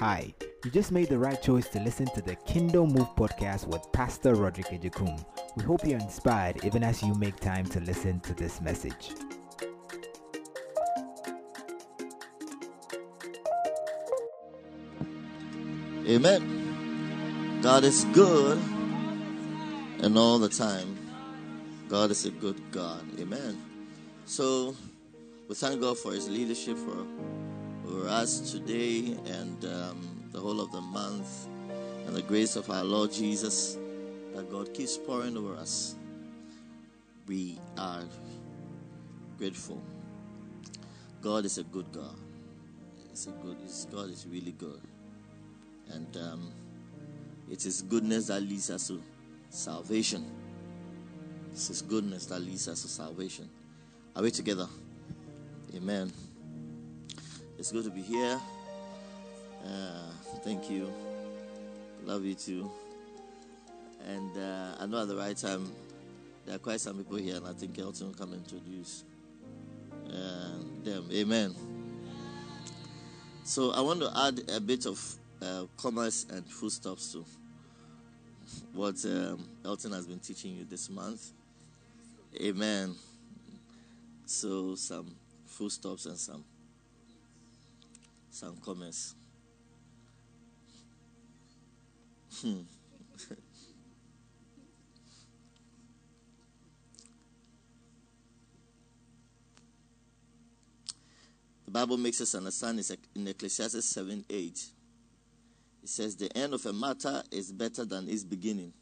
Hi, you just made the right choice to listen to the Kingdom Move podcast with Pastor Roderick Ejekum. We hope you're inspired even as you make time to listen to this message. Amen. God is good and all the time. God is a good God. Amen. So we thank God for his leadership for us today and um, the whole of the month, and the grace of our Lord Jesus that God keeps pouring over us. We are grateful. God is a good God. It's a good. It's, God is really good, and um, it is goodness that leads us to salvation. It's His goodness that leads us to salvation. Are we together? Amen. It's good to be here. Uh, thank you. Love you too. And uh, I know at the right time, there are quite some people here, and I think Elton will come introduce uh, them. Amen. So I want to add a bit of uh, commerce and foodstuffs to what um, Elton has been teaching you this month. Amen. So some foodstuffs and some some comments. Hmm. the Bible makes us understand it's in Ecclesiastes 7 8. It says, The end of a matter is better than its beginning,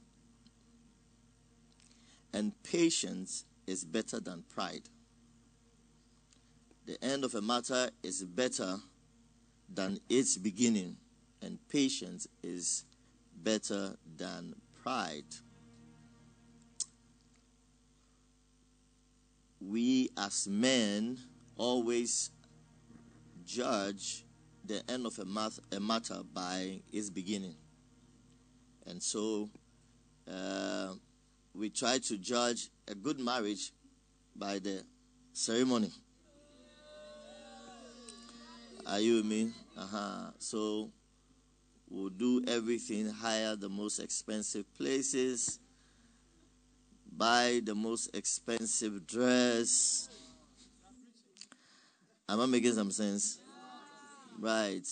and patience is better than pride. The end of a matter is better than its beginning, and patience is better than pride. We as men always judge the end of a, math, a matter by its beginning. And so uh, we try to judge a good marriage by the ceremony. Are you with me? Uh-huh. So we'll do everything, hire the most expensive places, buy the most expensive dress. Am I making some sense? Right.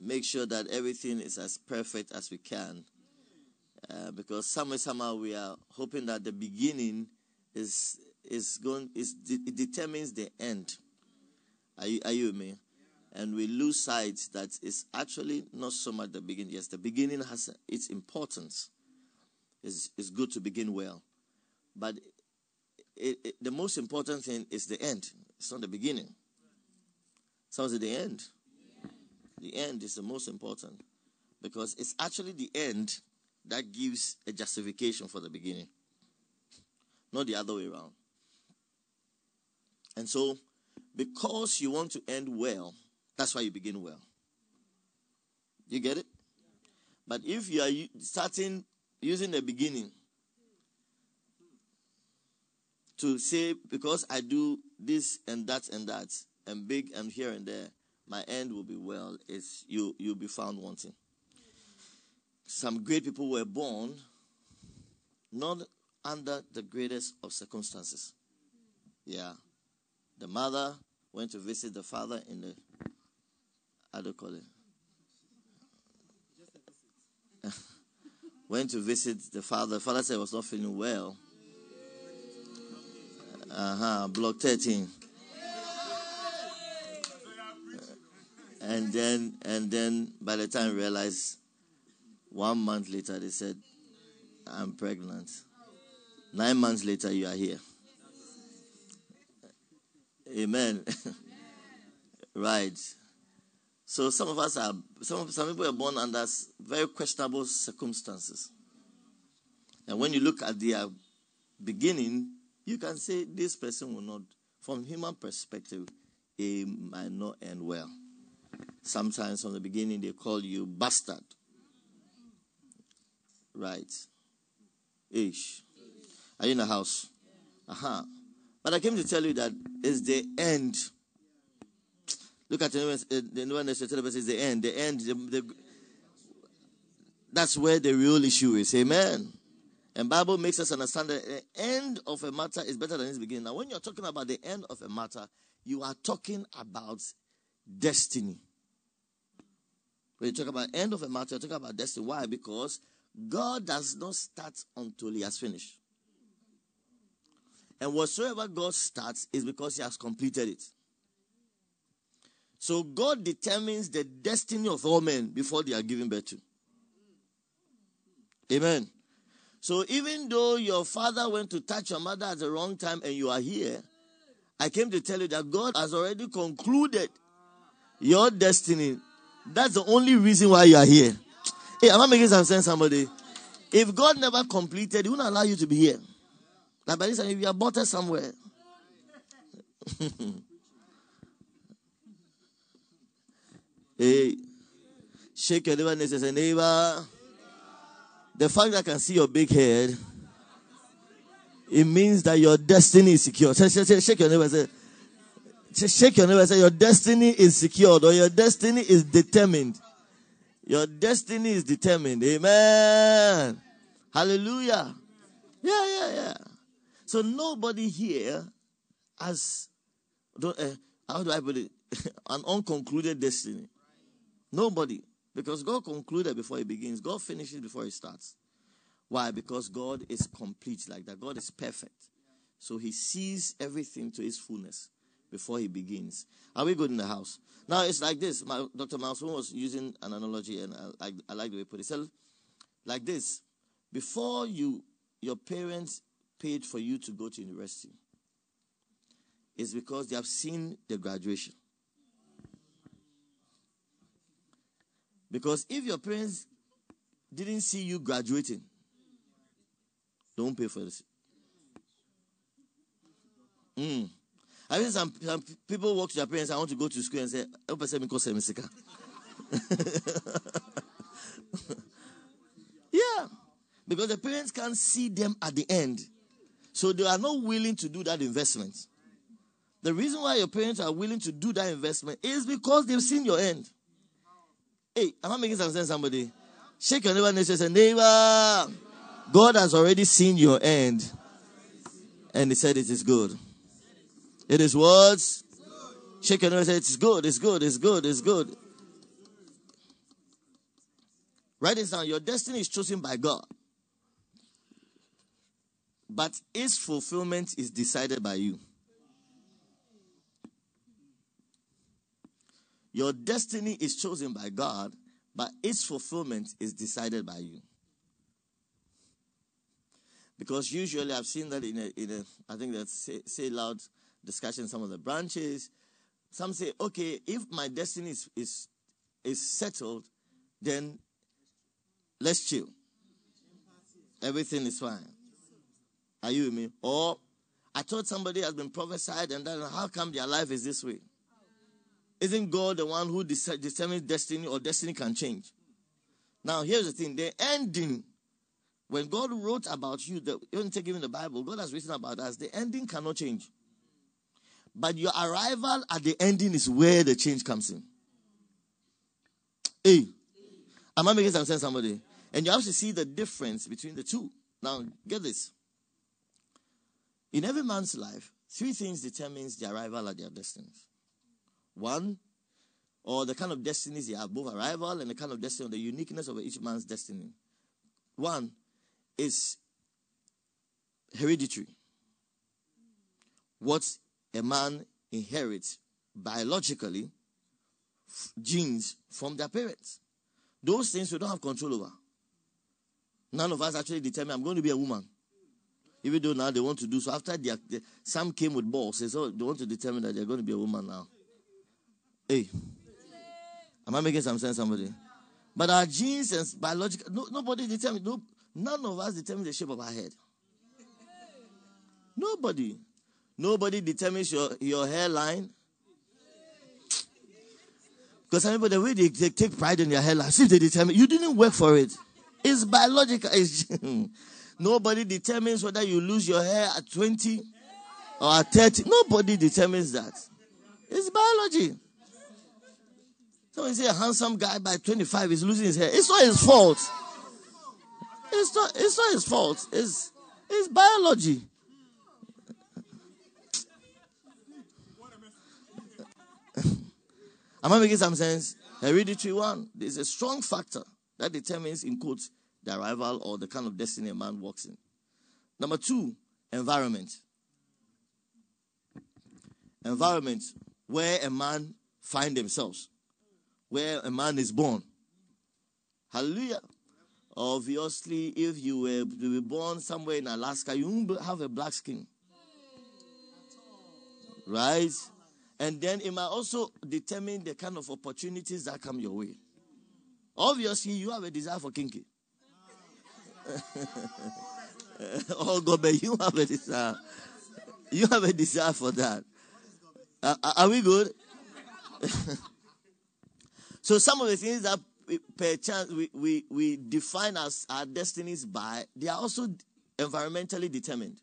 Make sure that everything is as perfect as we can. Uh, because somehow, somehow we are hoping that the beginning is is going is it determines the end. Are you, are you with me? And we lose sight that it's actually not so much the beginning. Yes, the beginning has its importance. It's, it's good to begin well. But it, it, the most important thing is the end. It's not the beginning. It's the end. The end is the most important because it's actually the end that gives a justification for the beginning, not the other way around. And so because you want to end well, that's why you begin well. You get it? But if you are starting using the beginning to say, because I do this and that and that, and big and here and there, my end will be well, it's you you'll be found wanting. Some great people were born not under the greatest of circumstances. Yeah. The mother went to visit the father in the, how do you call it? went to visit the father. The father said he was not feeling well. Uh huh. Block 13. And then, and then by the time I realized, one month later, they said, I'm pregnant. Nine months later, you are here. Amen. right. So some of us are some some people are born under very questionable circumstances. And when you look at their beginning, you can say this person will not, from human perspective, it might not end well. Sometimes from the beginning they call you bastard. Right. Ish. Are you in the house? Aha. Uh-huh. But I came to tell you that it's the end. Look at the eh, one that says the end. The end. The, the, that's where the real issue is. Amen. And Bible makes us understand that the end of a matter is better than its beginning. Now, when you're talking about the end of a matter, you are talking about destiny. When you talk about end of a matter, you're talking about destiny. Why? Because God does not start until He has finished. And whatsoever God starts is because He has completed it. So God determines the destiny of all men before they are given birth to. Amen. So even though your father went to touch your mother at the wrong time and you are here, I came to tell you that God has already concluded your destiny. That's the only reason why you are here. Hey, am I making some sense, somebody? If God never completed, He wouldn't allow you to be here. Like by this if you are bought somewhere. hey, shake your neighbor and say, neighbor. The fact that I can see your big head, it means that your destiny is secure. Shake your neighbor and say, shake your neighbor and say, your destiny is secured or your destiny is determined. Your destiny is determined. Amen. Hallelujah. Yeah, yeah, yeah. So nobody here has, uh, how do I put it, an unconcluded destiny. Nobody. Because God concluded before He begins, God finishes before He starts. Why? Because God is complete like that. God is perfect. So He sees everything to His fullness before He begins. Are we good in the house? Now it's like this. My, Dr. Malson was using an analogy, and I, I, I like the way he put it. So, like this: before you, your parents paid for you to go to university, is because they have seen the graduation. Because if your parents didn't see you graduating, don't pay for this. Mm. I mean, some, some people walk to their parents, I want to go to school and say, help us me Yeah. Because the parents can't see them at the end. So they are not willing to do that investment. The reason why your parents are willing to do that investment is because they've seen your end. Hey, am I making some sense, somebody? Shake your neighbor and say, neighbor, God has already seen your end. And he said it is good. It is words. Shake your neighbor and say, it's good, it's good, it's good, it's good. Write this down. Your destiny is chosen by God. But its fulfillment is decided by you. Your destiny is chosen by God, but its fulfillment is decided by you. Because usually I've seen that in a, in a I think that say, say loud discussion, some of the branches. Some say, okay, if my destiny is, is, is settled, then let's chill. Everything is fine. Are you with me? Or I thought somebody has been prophesied and then how come their life is this way? Isn't God the one who determines destiny or destiny can change? Now, here's the thing the ending, when God wrote about you, the, even taking the Bible, God has written about us, the ending cannot change. But your arrival at the ending is where the change comes in. Hey, am I making some sense, somebody? And you have to see the difference between the two. Now, get this. In every man's life, three things determines the arrival at their destinies. One, or the kind of destinies they have, both arrival and the kind of destiny, the uniqueness of each man's destiny. One is hereditary. What a man inherits biologically, genes from their parents. Those things we don't have control over. None of us actually determine I'm going to be a woman. Even though now they want to do so. After they, some came with balls, they, so they want to determine that they're going to be a woman now. Hey. Am I making some sense, somebody? But our genes and biological, no, nobody determines, no, none of us determine the shape of our head. Nobody. Nobody determines your, your hairline. Because some people, the way they, they take pride in their hairline, see they determine, you didn't work for it. It's biological. It's, nobody determines whether you lose your hair at 20 or at 30. Nobody determines that. It's biology. Someone say a handsome guy by 25 is losing his hair. It's not his fault. It's not, it's not his fault. It's, it's biology. Am I making some sense? Hereditary one. There's a strong factor that determines, in quotes, the arrival or the kind of destiny a man walks in. Number two, environment. Environment where a man finds themselves, where a man is born. Hallelujah. Obviously, if you were to be born somewhere in Alaska, you won't have a black skin. Right? And then it might also determine the kind of opportunities that come your way. Obviously, you have a desire for kinky. oh God, but you have a desire. You have a desire for that. Uh, are we good? so some of the things that per chance we, we, we define as our destinies by, they are also environmentally determined.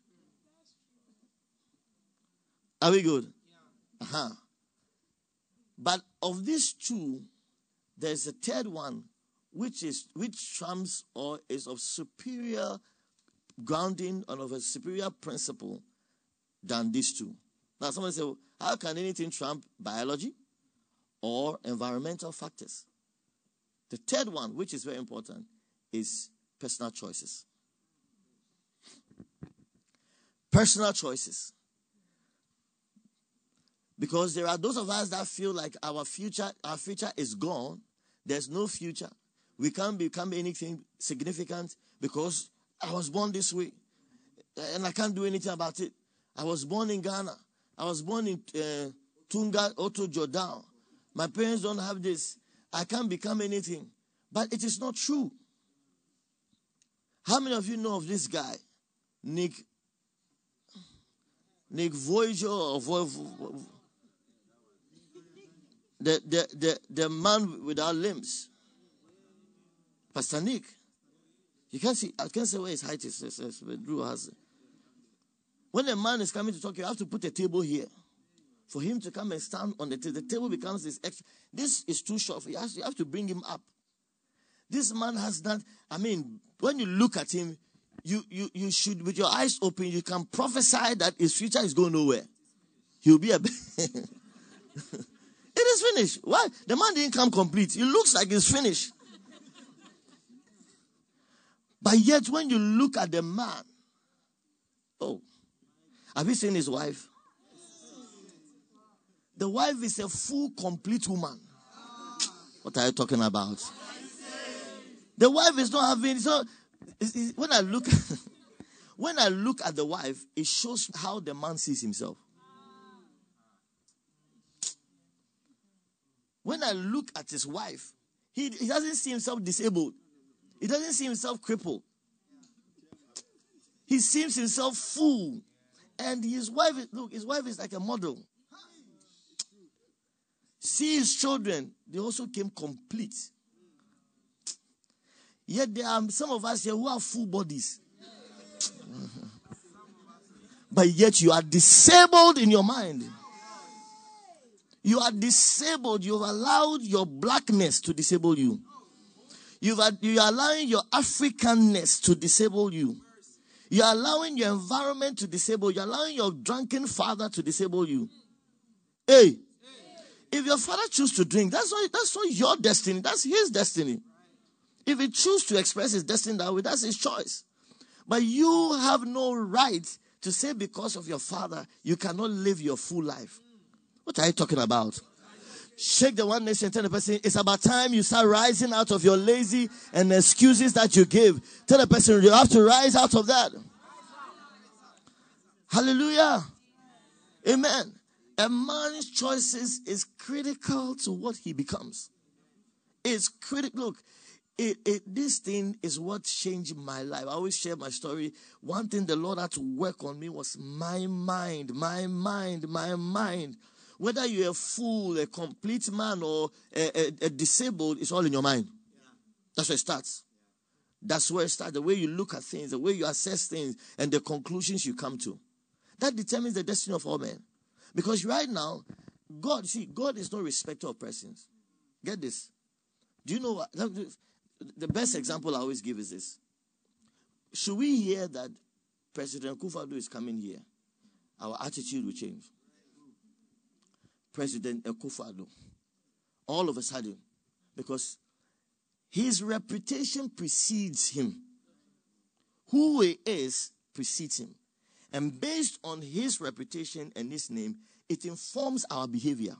Are we good? Uh-huh. But of these two, there's a third one which is which trumps or is of superior grounding and of a superior principle than these two. Now, someone say, how can anything trump biology or environmental factors? The third one, which is very important, is personal choices. Personal choices. Because there are those of us that feel like our future, our future is gone. There's no future. We can't become anything significant because I was born this way. And I can't do anything about it. I was born in Ghana. I was born in uh, Tunga, Oto, Jordan. My parents don't have this. I can't become anything. But it is not true. How many of you know of this guy, Nick Nick Vujicic or the, the, the, the man without limbs? Pastor Nick. You can't see, I can't say where his height is, but Drew has. When a man is coming to talk, you have to put a table here for him to come and stand on the table. The table becomes this extra. This is too short. You have, to, you have to bring him up. This man has done, I mean, when you look at him, you, you, you should, with your eyes open, you can prophesy that his future is going nowhere. He'll be a. it is finished. Why? The man didn't come complete. He looks like he's finished. But yet, when you look at the man, oh, have you seen his wife? The wife is a full, complete woman. What are you talking about? The wife is not having so. When I look, when I look at the wife, it shows how the man sees himself. When I look at his wife, he, he doesn't see himself disabled. He doesn't see himself crippled. He sees himself full. And his wife, look, his wife is like a model. See his children, they also came complete. Yet there are some of us here who have full bodies. but yet you are disabled in your mind. You are disabled. You've allowed your blackness to disable you. You've, you are allowing your Africanness to disable you. You're allowing your environment to disable you. You're allowing your drunken father to disable you. Hey, if your father chooses to drink, that's not, that's not your destiny. That's his destiny. If he chooses to express his destiny that way, that's his choice. But you have no right to say because of your father, you cannot live your full life. What are you talking about? Shake the one nation, tell the person, it's about time you start rising out of your lazy and excuses that you give. Tell the person, you have to rise out of that. Hallelujah. Amen. A man's choices is critical to what he becomes. It's critical. Look, it, it, this thing is what changed my life. I always share my story. One thing the Lord had to work on me was my mind, my mind, my mind. Whether you're a fool, a complete man, or a, a, a disabled, it's all in your mind. That's where it starts. That's where it starts. The way you look at things, the way you assess things, and the conclusions you come to. That determines the destiny of all men. Because right now, God, see, God is no respecter of persons. Get this. Do you know what? The best example I always give is this. Should we hear that President Akufo-Addo is coming here, our attitude will change. President Akufo-Addo, all of a sudden, because his reputation precedes him. Who he is precedes him. And based on his reputation and his name, it informs our behavior.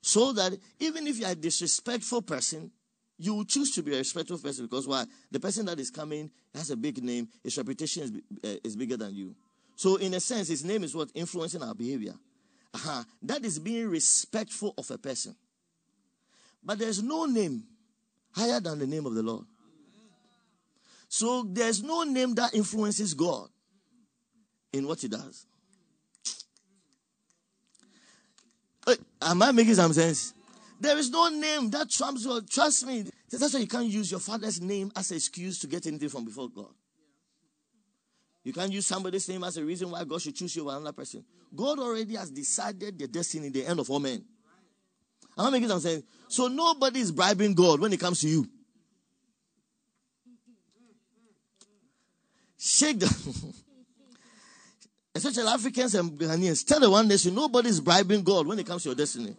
So that even if you are a disrespectful person, you will choose to be a respectful person because why? The person that is coming has a big name, his reputation is, uh, is bigger than you. So, in a sense, his name is what influencing our behavior. Uh-huh. That is being respectful of a person. But there's no name higher than the name of the Lord. So there's no name that influences God in what he does. Am I making some sense? There is no name that trumps God. Trust me. That's why you can't use your father's name as an excuse to get anything from before God. You can't use somebody's name as a reason why God should choose you over another person. God already has decided the destiny, the end of all men. Am I making some sense? So nobody is bribing God when it comes to you. Shake the. Especially Africans and Ghanaians. Tell the one nation nobody is bribing God when it comes to your destiny.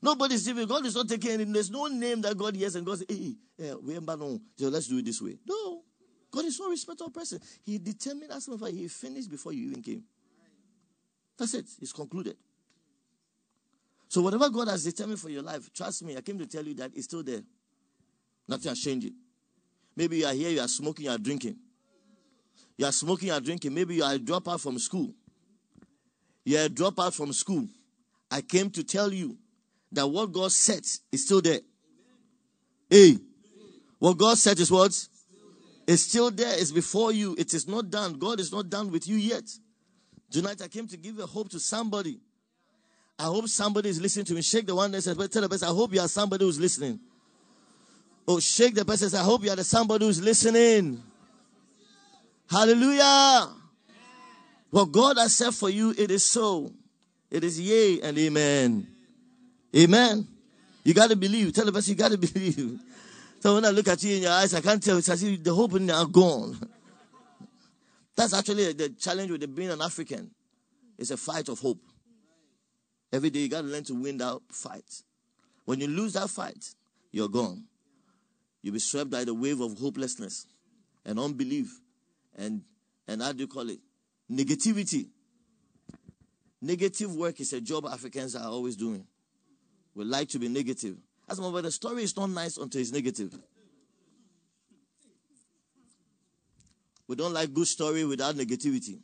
Nobody's even, God is not taking any, there's no name that God hears and God says, hey, yeah, we no, so let's do it this way. No. God is no respectful person. He determined as a he finished before you even came. That's it. It's concluded. So whatever God has determined for your life, trust me, I came to tell you that it's still there. Nothing has changed. Maybe you are here, you are smoking, you are drinking. You are smoking, you are drinking. Maybe you are a dropout from school. You are a dropout from school. I came to tell you that what God said is still there. Hey, what God said is what? It's still there. It's before you. It is not done. God is not done with you yet. Tonight I came to give a hope to somebody. I hope somebody is listening to me. Shake the one that says, tell the person, I hope you are somebody who's listening. Oh, shake the person. I hope you are the somebody who's listening. Hallelujah. What God has said for you, it is so. It is yea and amen. Amen. You got to believe. Tell the person you got to believe. So when I look at you in your eyes, I can't tell. It's as if the hope in are gone. That's actually the challenge with being an African. It's a fight of hope. Every day you got to learn to win that fight. When you lose that fight, you're gone. You'll be swept by the wave of hopelessness and unbelief and and how do you call it? Negativity. Negative work is a job Africans are always doing. We like to be negative. As but the story is not nice until it's negative. We don't like good story without negativity.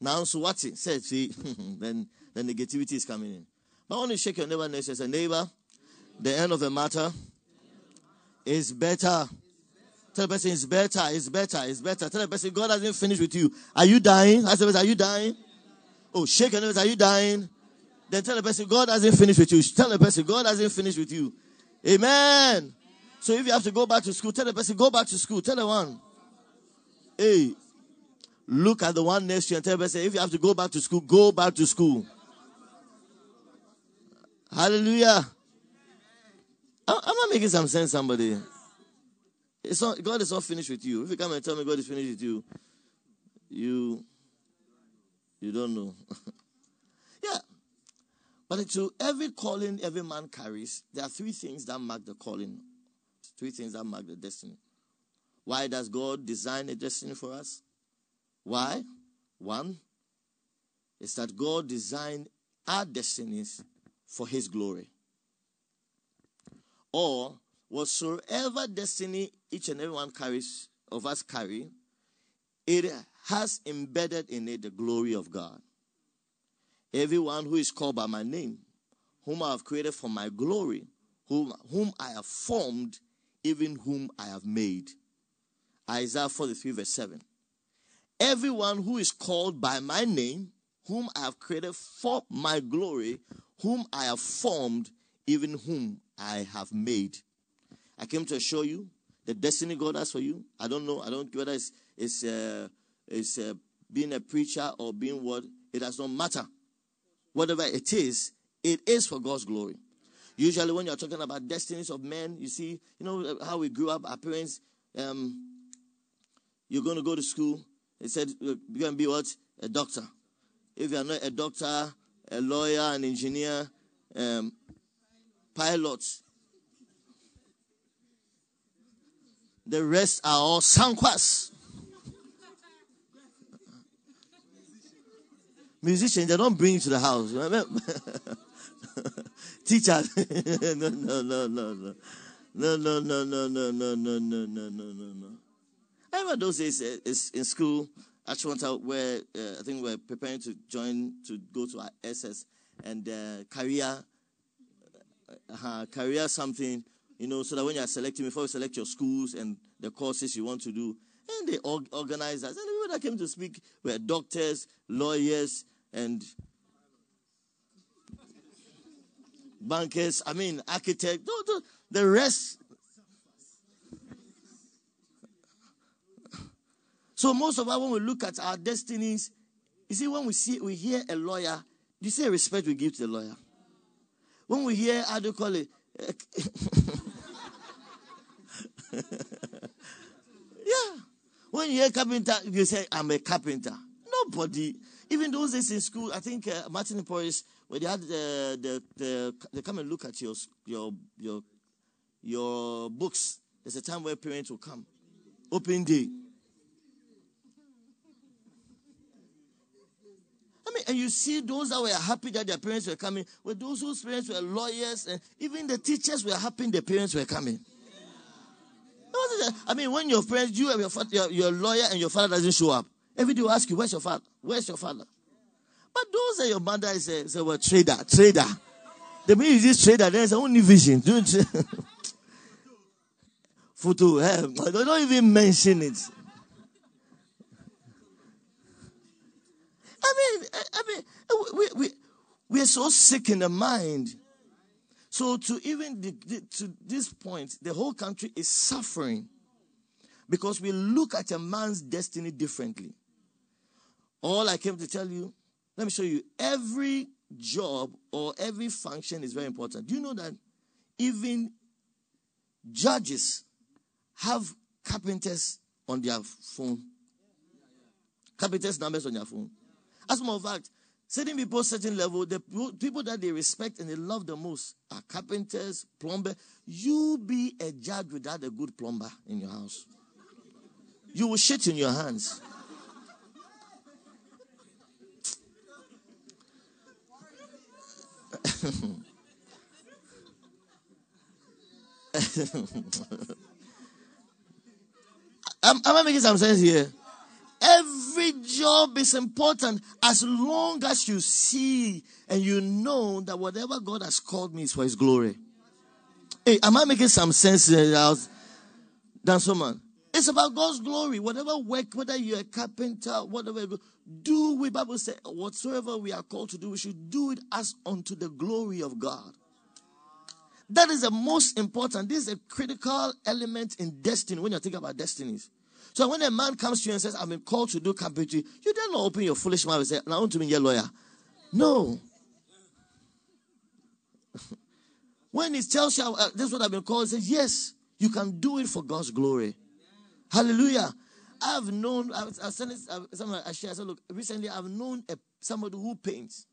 Now, it? Said, see, then the negativity is coming in. But I to shake your neighbor and say, neighbor, the end of the matter is better. Tell the person it's better, it's better, it's better. Tell the person God hasn't finished with you. Are you dying? The person, are you dying? Oh, shake your neighbor, are you dying? Then tell the person God hasn't finished with you. Tell the person God hasn't finished with you. Amen. So if you have to go back to school, tell the person go back to school. Tell the one. Hey, look at the one next to you and tell the person if you have to go back to school, go back to school. Hallelujah. Am I making some sense, somebody? It's not, God is not finished with you. If you come and tell me God is finished with you, you you don't know. But to every calling every man carries, there are three things that mark the calling. Three things that mark the destiny. Why does God design a destiny for us? Why? One is that God designed our destinies for his glory. Or whatsoever destiny each and every one carries of us carry, it has embedded in it the glory of God. Everyone who is called by my name, whom I have created for my glory, whom, whom I have formed, even whom I have made. Isaiah 43, verse 7. Everyone who is called by my name, whom I have created for my glory, whom I have formed, even whom I have made. I came to assure you the destiny God has for you. I don't know. I don't whether it's, it's, uh, it's uh, being a preacher or being what. It does not matter. Whatever it is, It is for God's glory. Usually, when you're talking about destinies of men, you see, you know how we grew up. Our parents, um, you're going to go to school. They said you're going to be what a doctor. If you're not a doctor, a lawyer, an engineer, um, pilot, the rest are all sankwas. Musicians, they don't bring you to the house. Teacher, no, no, no, no, no. No, no, no, no, no, no, no, no, no, no, no, no. I remember those days uh, in school Toronto where uh, I think we are preparing to join to go to our SS and uh, career, uh, career something, you know, so that when you are selecting, before you select your schools and the courses you want to do, and the organize us. And the people that came to speak were doctors, lawyers, and bankers. I mean, architects. The rest. So most of us, when we look at our destinies, you see, when we see, we hear a lawyer. You see, respect we give to the lawyer. When we hear, how do you call it? yeah. When you hear carpenter, you say, I'm a carpenter. Nobody, even those days in school, I think uh, Martin Porres, when they had the, the, the, they come and look at your, your, your, your books, there's a time where parents will come. Open day. I mean, and you see those that were happy that their parents were coming, were those whose parents were lawyers, and even the teachers were happy their parents were coming. I mean, when your friends, you and your your, your lawyer and your father doesn't show up, every day will ask you, "Where's your father? Where's your father?" But those are your mother is a, is a well, trader, trader. The minute you this trader, there's only vision. Don't photo. Eh? Don't even mention it. I mean, I mean, we, we, we are so sick in the mind so, to even the, the, to this point, the whole country is suffering because we look at a man's destiny differently. All I came to tell you, let me show you. Every job or every function is very important. Do you know that even judges have carpenters on their phone? Carpenters' numbers on their phone. As a matter of fact, Certain people, certain level, the people that they respect and they love the most are carpenters, plumber. You be a judge without a good plumber in your house. You will shit in your hands. am, am I making some sense here? Every job is important as long as you see and you know that whatever God has called me is for His glory. Hey, am I making some sense here? Dan someone. It's about God's glory. Whatever work, whether you're a carpenter, whatever, do we Bible say whatsoever we are called to do, we should do it as unto the glory of God. That is the most important. This is a critical element in destiny when you think about destinies. So when a man comes to you and says, I've been called to do carpentry, you not open your foolish mouth and say, I want to be your lawyer. No. when he tells you, uh, this is what I've been called, he says, yes, you can do it for God's glory. Hallelujah. I've known, I, I sent it, I, someone, I shared, I said, look, recently I've known a, somebody who paints.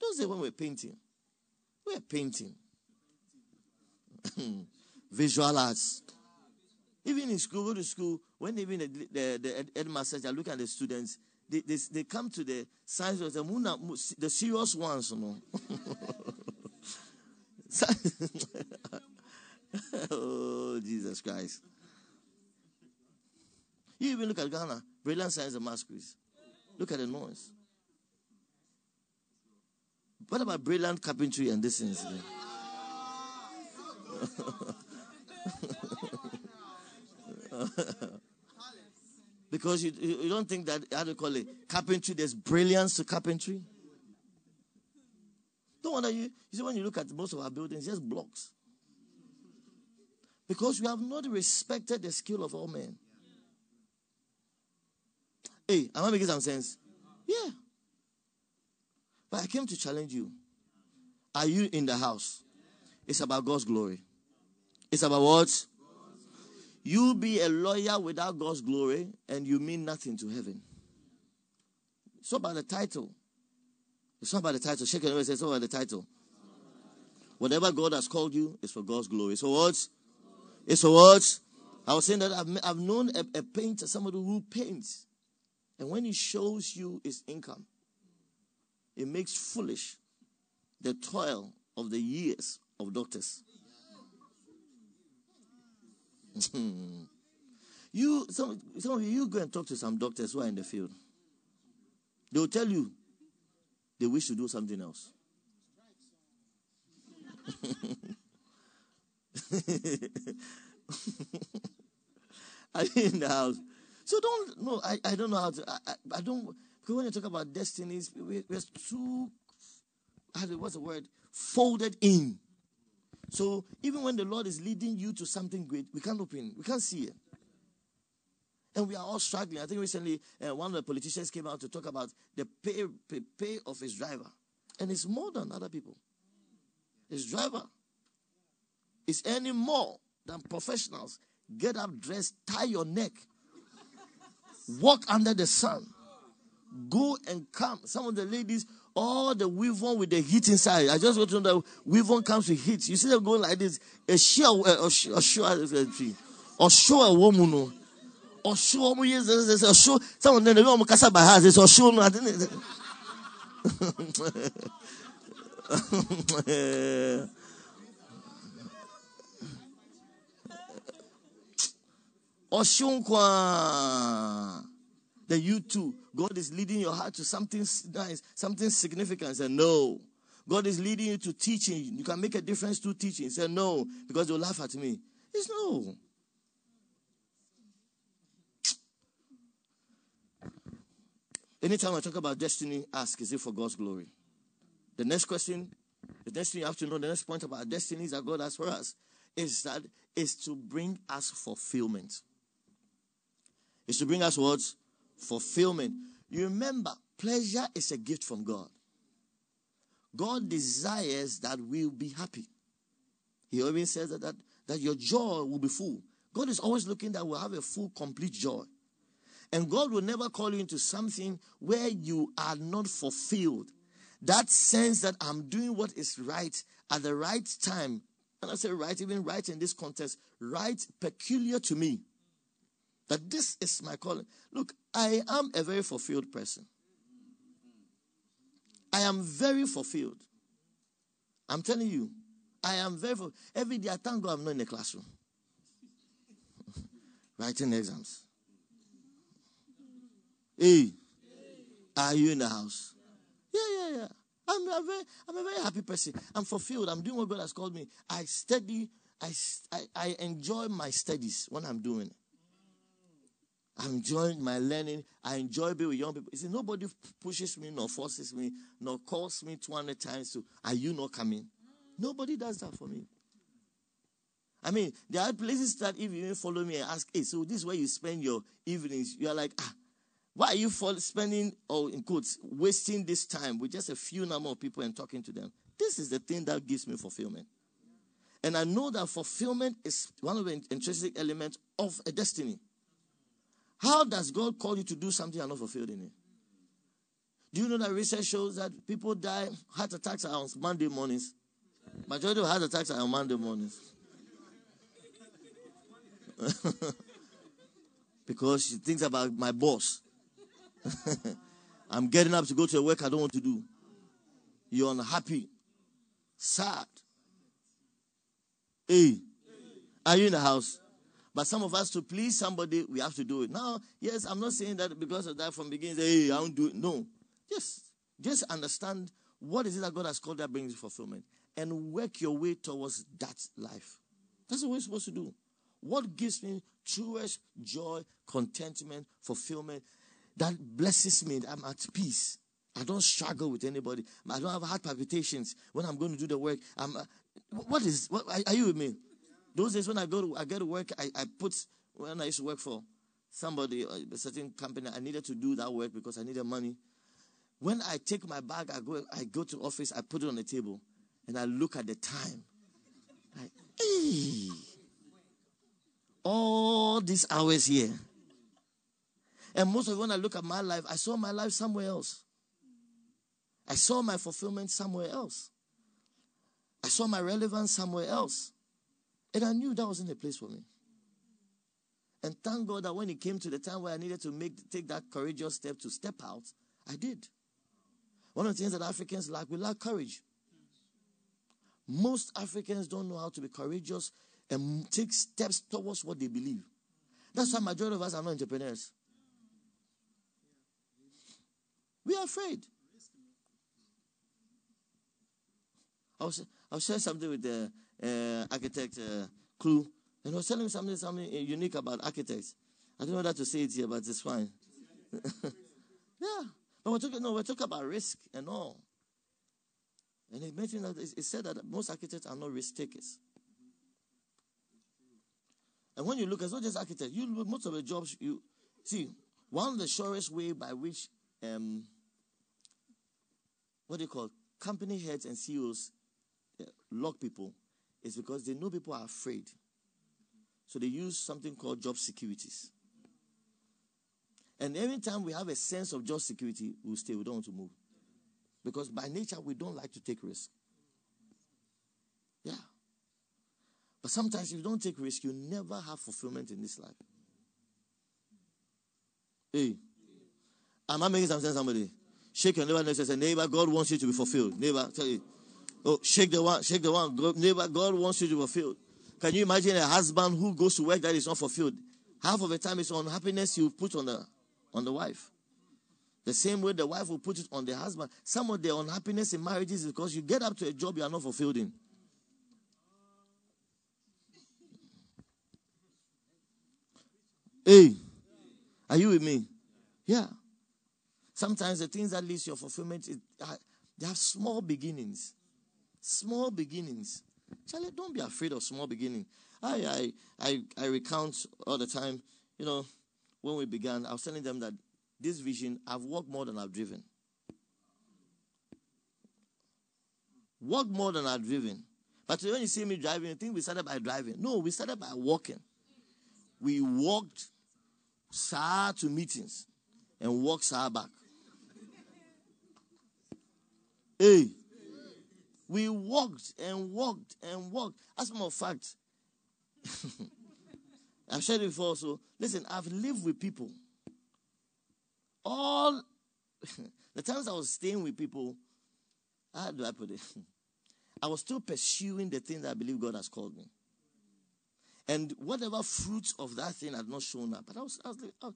Don't say when we're painting. We're painting. Visual arts. Even in school, go to school, when even the, the, the headmasters are looking at the students, they, they, they come to the science of the, the serious ones, you know. oh, Jesus Christ. You even look at Ghana, brilliant science and quiz. Look at the noise. What about brilliant carpentry and this incident? because you, you don't think that, how do you call it, carpentry, there's brilliance to carpentry? Don't wonder you, you see, when you look at most of our buildings, just blocks. Because we have not respected the skill of all men. Hey, am I making some sense? Yeah. But I came to challenge you. Are you in the house? It's about God's glory. It's about what? You be a lawyer without God's glory and you mean nothing to heaven. It's not about the title. It's not about the title. Shake it away. It's not about the title. Whatever God has called you is for God's glory. So what? It's for what? I was saying that I've, I've known a, a painter, somebody who paints. And when he shows you his income, it makes foolish the toil of the years of doctors. you some, some of you, you go and talk to some doctors who are in the field. They will tell you they wish to do something else. Are you in the house? So don't no, I, I don't know how to I, I, I don't because when you talk about destinies, we, we're too what's the word? Folded in. So even when the Lord is leading you to something great, we can't open, we can't see it. And we are all struggling. I think recently uh, one of the politicians came out to talk about the pay, pay, pay of his driver. And it's more than other people. His driver is earning more than professionals. Get up, dress, tie your neck, walk under the sun, go and come. Some of the ladies all the weave on with the heat inside. I just want to know that weave on comes with heat. You see them going like this. A shear, a shear, or show a woman, show a show someone. Then by house. No. I didn't. Oshunkwa. Then you too, God is leading your heart to something nice, something significant. Say no. God is leading you to teaching. You can make a difference to teaching. Say no, because they'll laugh at me. It's no. Anytime I talk about destiny, ask, is it for God's glory? The next question, the next thing you have to know, the next point about destinies that God has for us is that is to bring us fulfillment. Is to bring us what? Fulfillment. You remember, pleasure is a gift from God. God desires that we'll be happy. He always says that, that, that your joy will be full. God is always looking that we'll have a full, complete joy. And God will never call you into something where you are not fulfilled. That sense that I'm doing what is right at the right time. And I say right, even right in this context, right peculiar to me. That this is my calling. Look, I am a very fulfilled person. I am very fulfilled. I'm telling you, I am very fulfilled. Every day I thank God I'm not in the classroom. Writing exams. Hey, are you in the house? Yeah, yeah, yeah. I'm a very, I'm a very happy person. I'm fulfilled. I'm doing what God has called me. I study. I, I, I enjoy my studies when I'm doing it. I'm enjoying my learning. I enjoy being with young people. You see, nobody pushes me, nor forces me, nor calls me 200 times to, are you not coming? Nobody does that for me. I mean, there are places that if you follow me and ask, hey, so this is where you spend your evenings, you are like, ah, why are you spending, or in quotes, wasting this time with just a few number of people and talking to them? This is the thing that gives me fulfillment. And I know that fulfillment is one of the intrinsic elements of a destiny. How does God call you to do something and not fulfilled in it? Do you know that research shows that people die, heart attacks are on Monday mornings? Majority of heart attacks are on Monday mornings. because she thinks about my boss. I'm getting up to go to a work I don't want to do. You're unhappy, sad. Hey, are you in the house? But some of us, to please somebody, we have to do it. Now, yes, I'm not saying that because of that from beginning, hey, I don't do it. No. Just, just understand what is it that God has called that brings fulfillment and work your way towards that life. That's what we're supposed to do. What gives me truest joy, contentment, fulfillment that blesses me, I'm at peace. I don't struggle with anybody. I don't have heart palpitations when I'm going to do the work. I'm, uh, what is, what, are you with me? Those days when I go to I get to work, I, I put when I used to work for somebody, uh, a certain company, I needed to do that work because I needed money. When I take my bag, I go I go to office, I put it on the table, and I look at the time. Like, hey, all these hours here. And most of when I look at my life, I saw my life somewhere else. I saw my fulfillment somewhere else. I saw my relevance somewhere else. And I knew that wasn't a place for me. And thank God that when it came to the time where I needed to make take that courageous step to step out, I did. One of the things that Africans lack, we lack courage. Most Africans don't know how to be courageous and take steps towards what they believe. That's why majority of us are not entrepreneurs. We are afraid. I was, I was sharing something with the uh, architect uh, Clue, and I was telling something, something unique about architects. I don't know how to say it here, but it's fine. yeah. But we're talking, no, we're talking about risk and all. And he mentioned that it said that most architects are not risk takers. And when you look, it's not just architects. You look, most of the jobs you see. One of the surest way by which um, what do you call company heads and CEOs uh, lock people is because they know people are afraid. So they use something called job securities. And every time we have a sense of job security, we'll stay. We don't want to move. Because by nature, we don't like to take risk. Yeah. But sometimes if you don't take risk, you never have fulfillment in this life. Hey. Am I making some sense, somebody? Shake your neighbor next to neighbor, God wants you to be fulfilled. Neighbor, tell you. Oh, shake the one, shake the one. God, neighbor, God wants you to be fulfilled. Can you imagine a husband who goes to work that is not fulfilled? Half of the time it's unhappiness you put on the on the wife. The same way the wife will put it on the husband. Some of the unhappiness in marriages is because you get up to a job you are not fulfilled in. Hey, are you with me? Yeah. Sometimes the things that lead to your fulfillment, is, uh, they have small beginnings. Small beginnings. Charlie, don't be afraid of small beginning. I, I, I, I recount all the time, you know, when we began, I was telling them that this vision, I've walked more than I've driven. Walked more than I've driven. But when you see me driving, you think we started by driving. No, we started by walking. We walked SAR to meetings and walked SAR back. Hey. We walked and walked and walked. As a matter of fact, I've shared it before. So listen, I've lived with people. All the times I was staying with people, how do I put it? I was still pursuing the thing that I believe God has called me. And whatever fruits of that thing had not shown up. But I was, I was, I,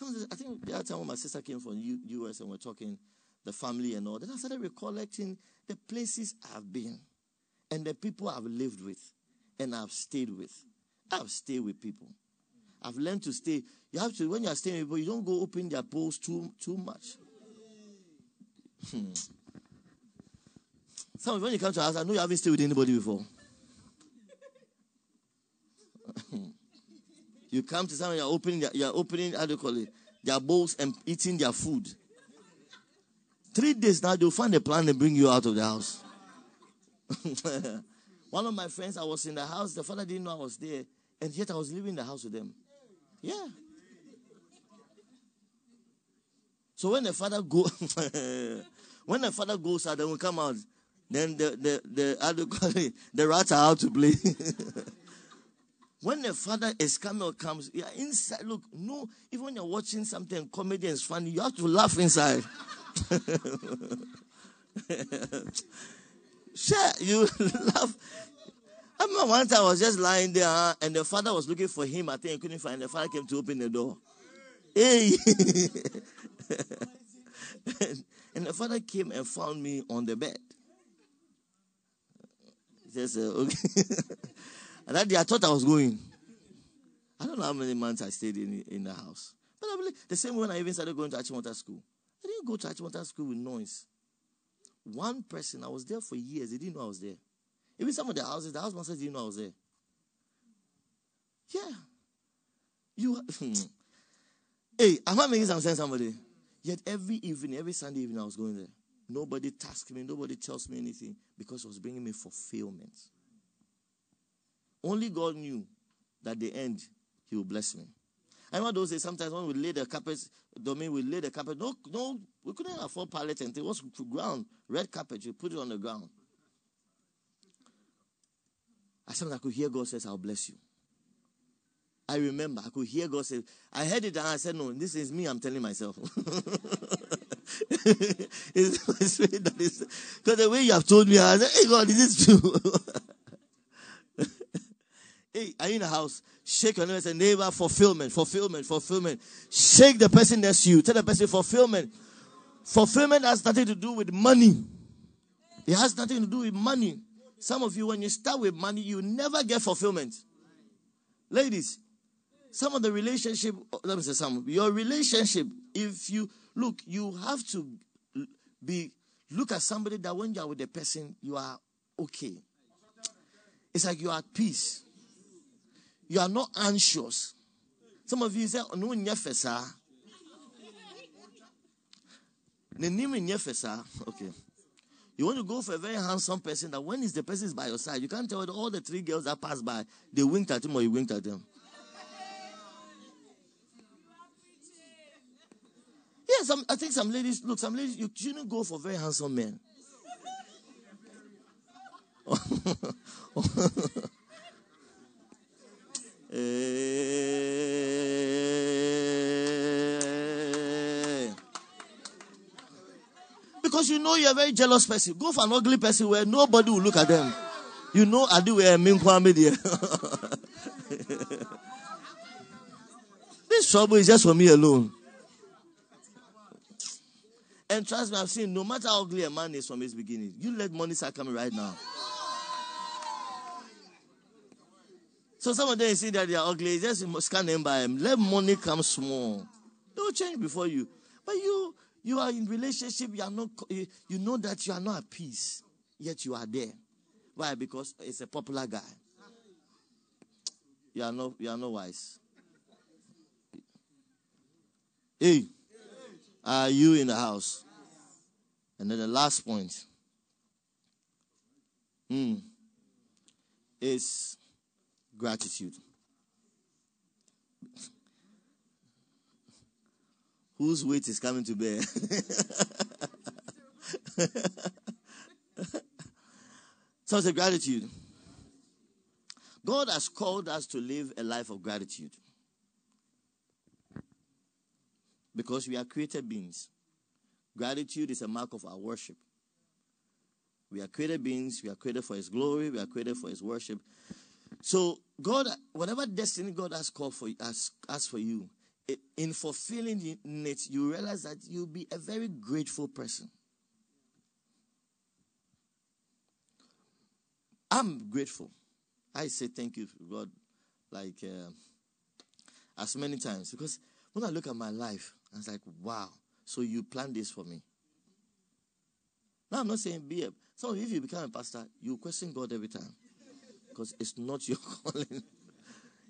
was, I think the other time when my sister came from U, US and we're talking, the family and all. Then I started recollecting the places I've been and the people I've lived with and I've stayed with. I've stayed with people. I've learned to stay. You have to, when you are staying with people, you don't go open their posts too, too much. Hmm. Some when you come to us, I know you haven't stayed with anybody before. you come to someone, you're opening, you're opening, how do you call it, their bowls and eating their food. Three days now, they'll find a plan and bring you out of the house. One of my friends, I was in the house. The father didn't know I was there, and yet I was living in the house with them. Yeah. So when the father go, when the father goes out, then we come out. Then the the the the rats are out to play. When the father is or comes, yeah, inside. Look, no, even when you're watching something comedy it's funny, you have to laugh inside. sure, you laugh. I remember one time I was just lying there and the father was looking for him. I think he couldn't find. The father came to open the door. Hey, and, the father came and found me on the bed. Says, uh, "Okay." And that day I thought I was going. I don't know how many months I stayed in in the house, but I believe the same when I even started going to Achimota school. I didn't go to Achimota school with noise. One person, I was there for years, they didn't know I was there. Even some of the houses, the house masters didn't know I was there. Yeah. You Hey, am I making some sense, somebody? Yet every evening, every Sunday evening, I was going there. Nobody tasked me, nobody tells me anything because it was bringing me fulfillment. Only God knew that the end, He will bless me. I remember those days, sometimes when we lay the carpet, domain, we lay the carpet. No, no, we couldn't afford pallet and it was ground, red carpet. You put it on the ground. I said, I could hear God says, I'll bless you. I remember, I could hear God say, I heard it and I said, No, this is me, I'm telling myself. it's, it's, because the way you have told me, I said, Hey, God, is this true? hey, are you in the house? Shake your neighbor and say, Neighbor, fulfillment, fulfillment, fulfillment. Shake the person next to you. Tell the person, fulfillment. Fulfillment has nothing to do with money. It has nothing to do with money. Some of you, when you start with money, you never get fulfillment. Ladies, some of the relationship, oh, let me say some, your relationship, if you look, you have to be, look at somebody that when you are with the person, you are okay. It's like you are at peace. You are not anxious. Some of you say, no, nyefesa. Okay. You want to go for a very handsome person that when is the person is by your side, you can't tell all the three girls that pass by, they winked at him or you winked at them. Some, I think some ladies, look, some ladies, you shouldn't go for very handsome men. Eh. because you know you're a very jealous person. Go for an ugly person where nobody will look at them. You know, I do a minkwame there. this trouble is just for me alone. And trust me, I've seen no matter how ugly a man is from his beginning, you let money start coming right now. So some of them see that they are ugly, just scan them by them. Let money come small. Will change before you. But you you are in relationship, you are not you know that you are not at peace, yet you are there. Why? Because it's a popular guy. You are not you are not wise. Hey. Are you in the house? And then the last point hmm, is gratitude. Whose weight is coming to bear? so it's a gratitude. God has called us to live a life of gratitude because we are created beings. Gratitude is a mark of our worship. We are created beings. We are created for His glory. We are created for His worship. So, God, whatever destiny God has called for, has asked for you, in fulfilling it, you realize that you'll be a very grateful person. I'm grateful. I say thank you, God, like uh, as many times because when I look at my life, I was like, wow, so you planned this for me. Now, I'm not saying be a. So if you become a pastor, you question God every time. Because it's not your calling,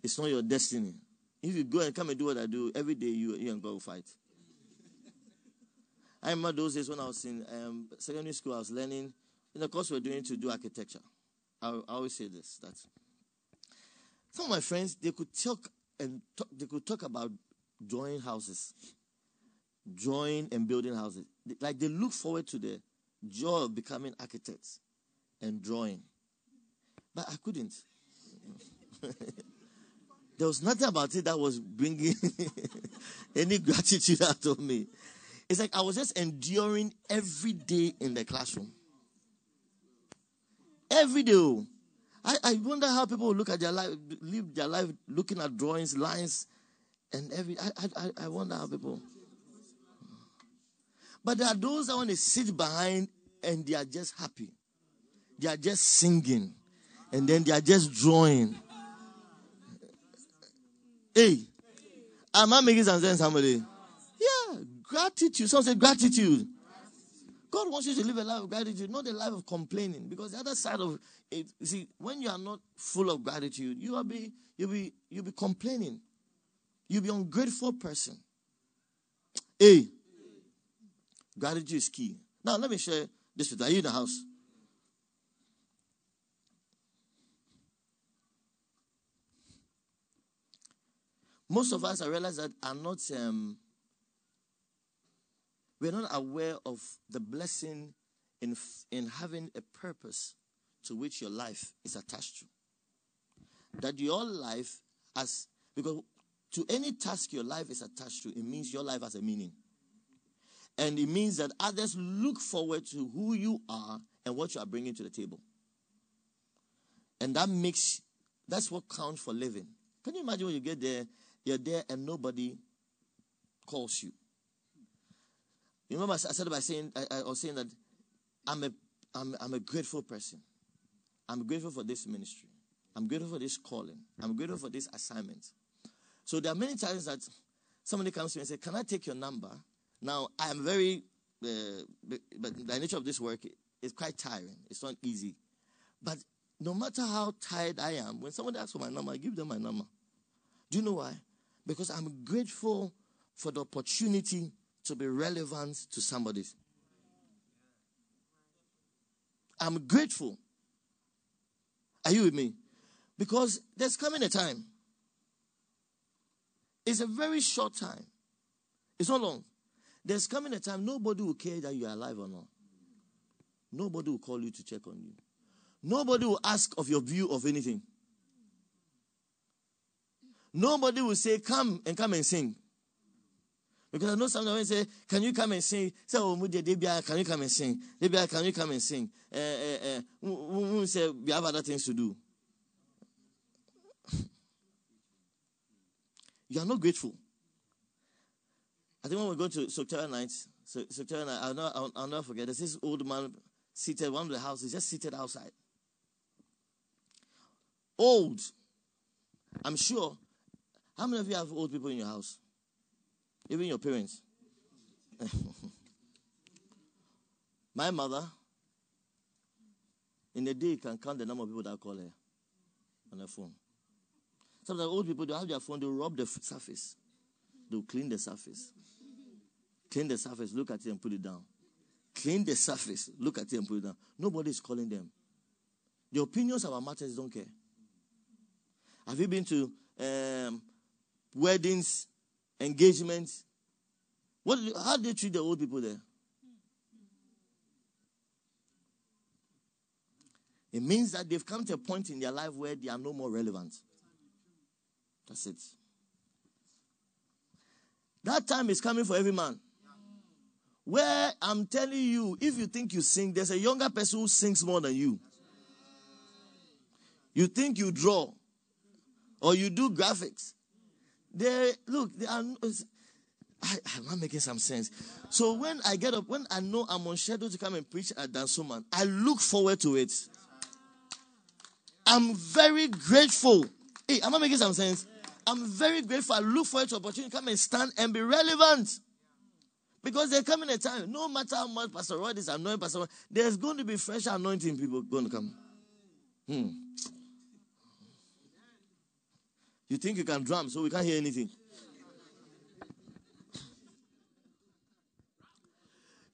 it's not your destiny. If you go and come and do what I do, every day you, you and God will fight. I remember those days when I was in um, secondary school, I was learning, in the course we are doing to do architecture. I, I always say this that some of my friends, they could talk and talk, they could talk about drawing houses drawing and building houses. Like they look forward to the joy of becoming architects and drawing. But I couldn't. there was nothing about it that was bringing any gratitude out of me. It's like I was just enduring every day in the classroom. Every day. Oh. I, I wonder how people look at their life, live their life looking at drawings, lines, and every. I, I, I wonder how people. But there are those that want to sit behind and they are just happy. They are just singing. And then they are just drawing. Hey, am I making some sense, somebody? Yeah, gratitude. Someone say gratitude. God wants you to live a life of gratitude, not a life of complaining. Because the other side of it, you see, when you are not full of gratitude, you will be you'll be you'll be complaining. You'll be ungrateful person. Hey, Gratitude is key. Now, let me share this with you. Are you in the house? Most of us, I realize that, are not, um, we're not aware of the blessing in, in having a purpose to which your life is attached to. That your life, as because to any task your life is attached to, it means your life has a meaning. And it means that others look forward to who you are and what you are bringing to the table. And that makes, that's what counts for living. Can you imagine when you get there, you're there and nobody calls you? You remember I said by saying, I, I was saying that I'm a, I'm, I'm a grateful person. I'm grateful for this ministry. I'm grateful for this calling. I'm grateful for this assignment. So there are many times that somebody comes to me and says, Can I take your number? Now, I am very, uh, but the nature of this work is quite tiring. It's not easy. But no matter how tired I am, when somebody asks for my number, I give them my number. Do you know why? Because I'm grateful for the opportunity to be relevant to somebody. I'm grateful. Are you with me? Because there's coming a time. It's a very short time. It's not long. There's coming a time nobody will care that you are alive or not. Nobody will call you to check on you. Nobody will ask of your view of anything. Nobody will say, Come and come and sing. Because I know some of sometimes say, Can you come and sing? Say, Oh, can you come and sing? Debia, can you come and sing? Uh, uh, uh, say, We have other things to do. you are not grateful. I think when we go to Secretariat night, Secretariat night, I'll, I'll, I'll never forget. There's this old man seated, one of the houses, just seated outside. Old. I'm sure. How many of you have old people in your house? Even your parents. My mother, in a day, can count the number of people that call her on her phone. Sometimes old people, they have their phone, they rub the surface, they'll clean the surface. Clean the surface, look at it and put it down. Clean the surface, look at it and put it down. Nobody is calling them. The opinions about matters don't care. Have you been to um, weddings, engagements? What, how do they treat the old people there? It means that they've come to a point in their life where they are no more relevant. That's it. That time is coming for every man. Where I'm telling you, if you think you sing, there's a younger person who sings more than you. You think you draw or you do graphics. They look, they are I, am not making some sense. So when I get up, when I know I'm on schedule to come and preach at Dansoman, I look forward to it. I'm very grateful. Hey, am I making some sense? I'm very grateful. I look forward to opportunity to come and stand and be relevant. Because there's coming a time, no matter how much Pastor Rod is anointing, Pastor Rod, there's going to be fresh anointing people going to come. Hmm. You think you can drum, so we can't hear anything.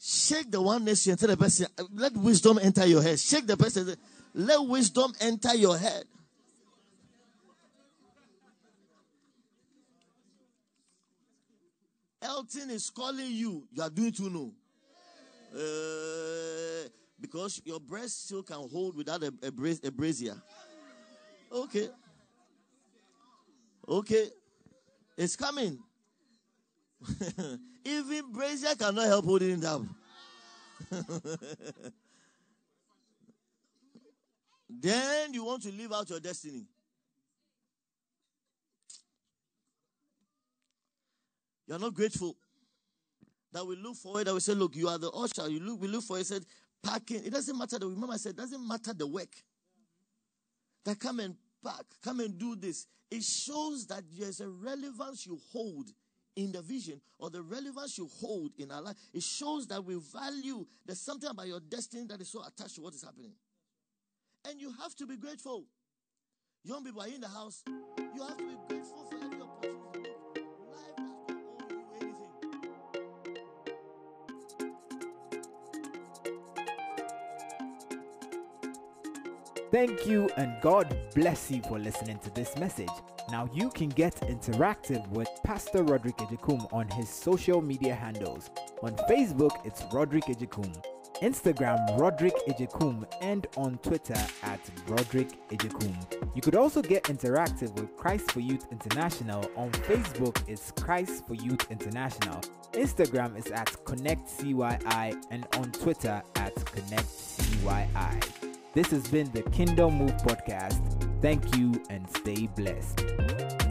Shake the one next to you and tell the person, let wisdom enter your head. Shake the person, let wisdom enter your head. Elton is calling you. You are doing too no. Uh, because your breast still can hold without a, a, bra- a brazier. Okay. Okay. It's coming. Even brazier cannot help holding it up. then you want to live out your destiny. You're not grateful. That we look for it, that we say, look, you are the usher. You look, we look for it, said, packing. It doesn't matter. The, remember, I said, doesn't matter the work. That come and park, come and do this. It shows that there's a relevance you hold in the vision or the relevance you hold in our life. It shows that we value, there's something about your destiny that is so attached to what is happening. And you have to be grateful. Young people are in the house. You have to be grateful Thank you and God bless you for listening to this message. Now you can get interactive with Pastor Roderick Ejekum on his social media handles. On Facebook, it's Roderick Ejekum. Instagram Roderick Ejekum and on Twitter at Roderick Ejekum. You could also get interactive with Christ for Youth International. On Facebook, it's Christ for Youth International. Instagram is at Connect CYI and on Twitter at Connect CYI. This has been the Kingdom Move podcast. Thank you and stay blessed.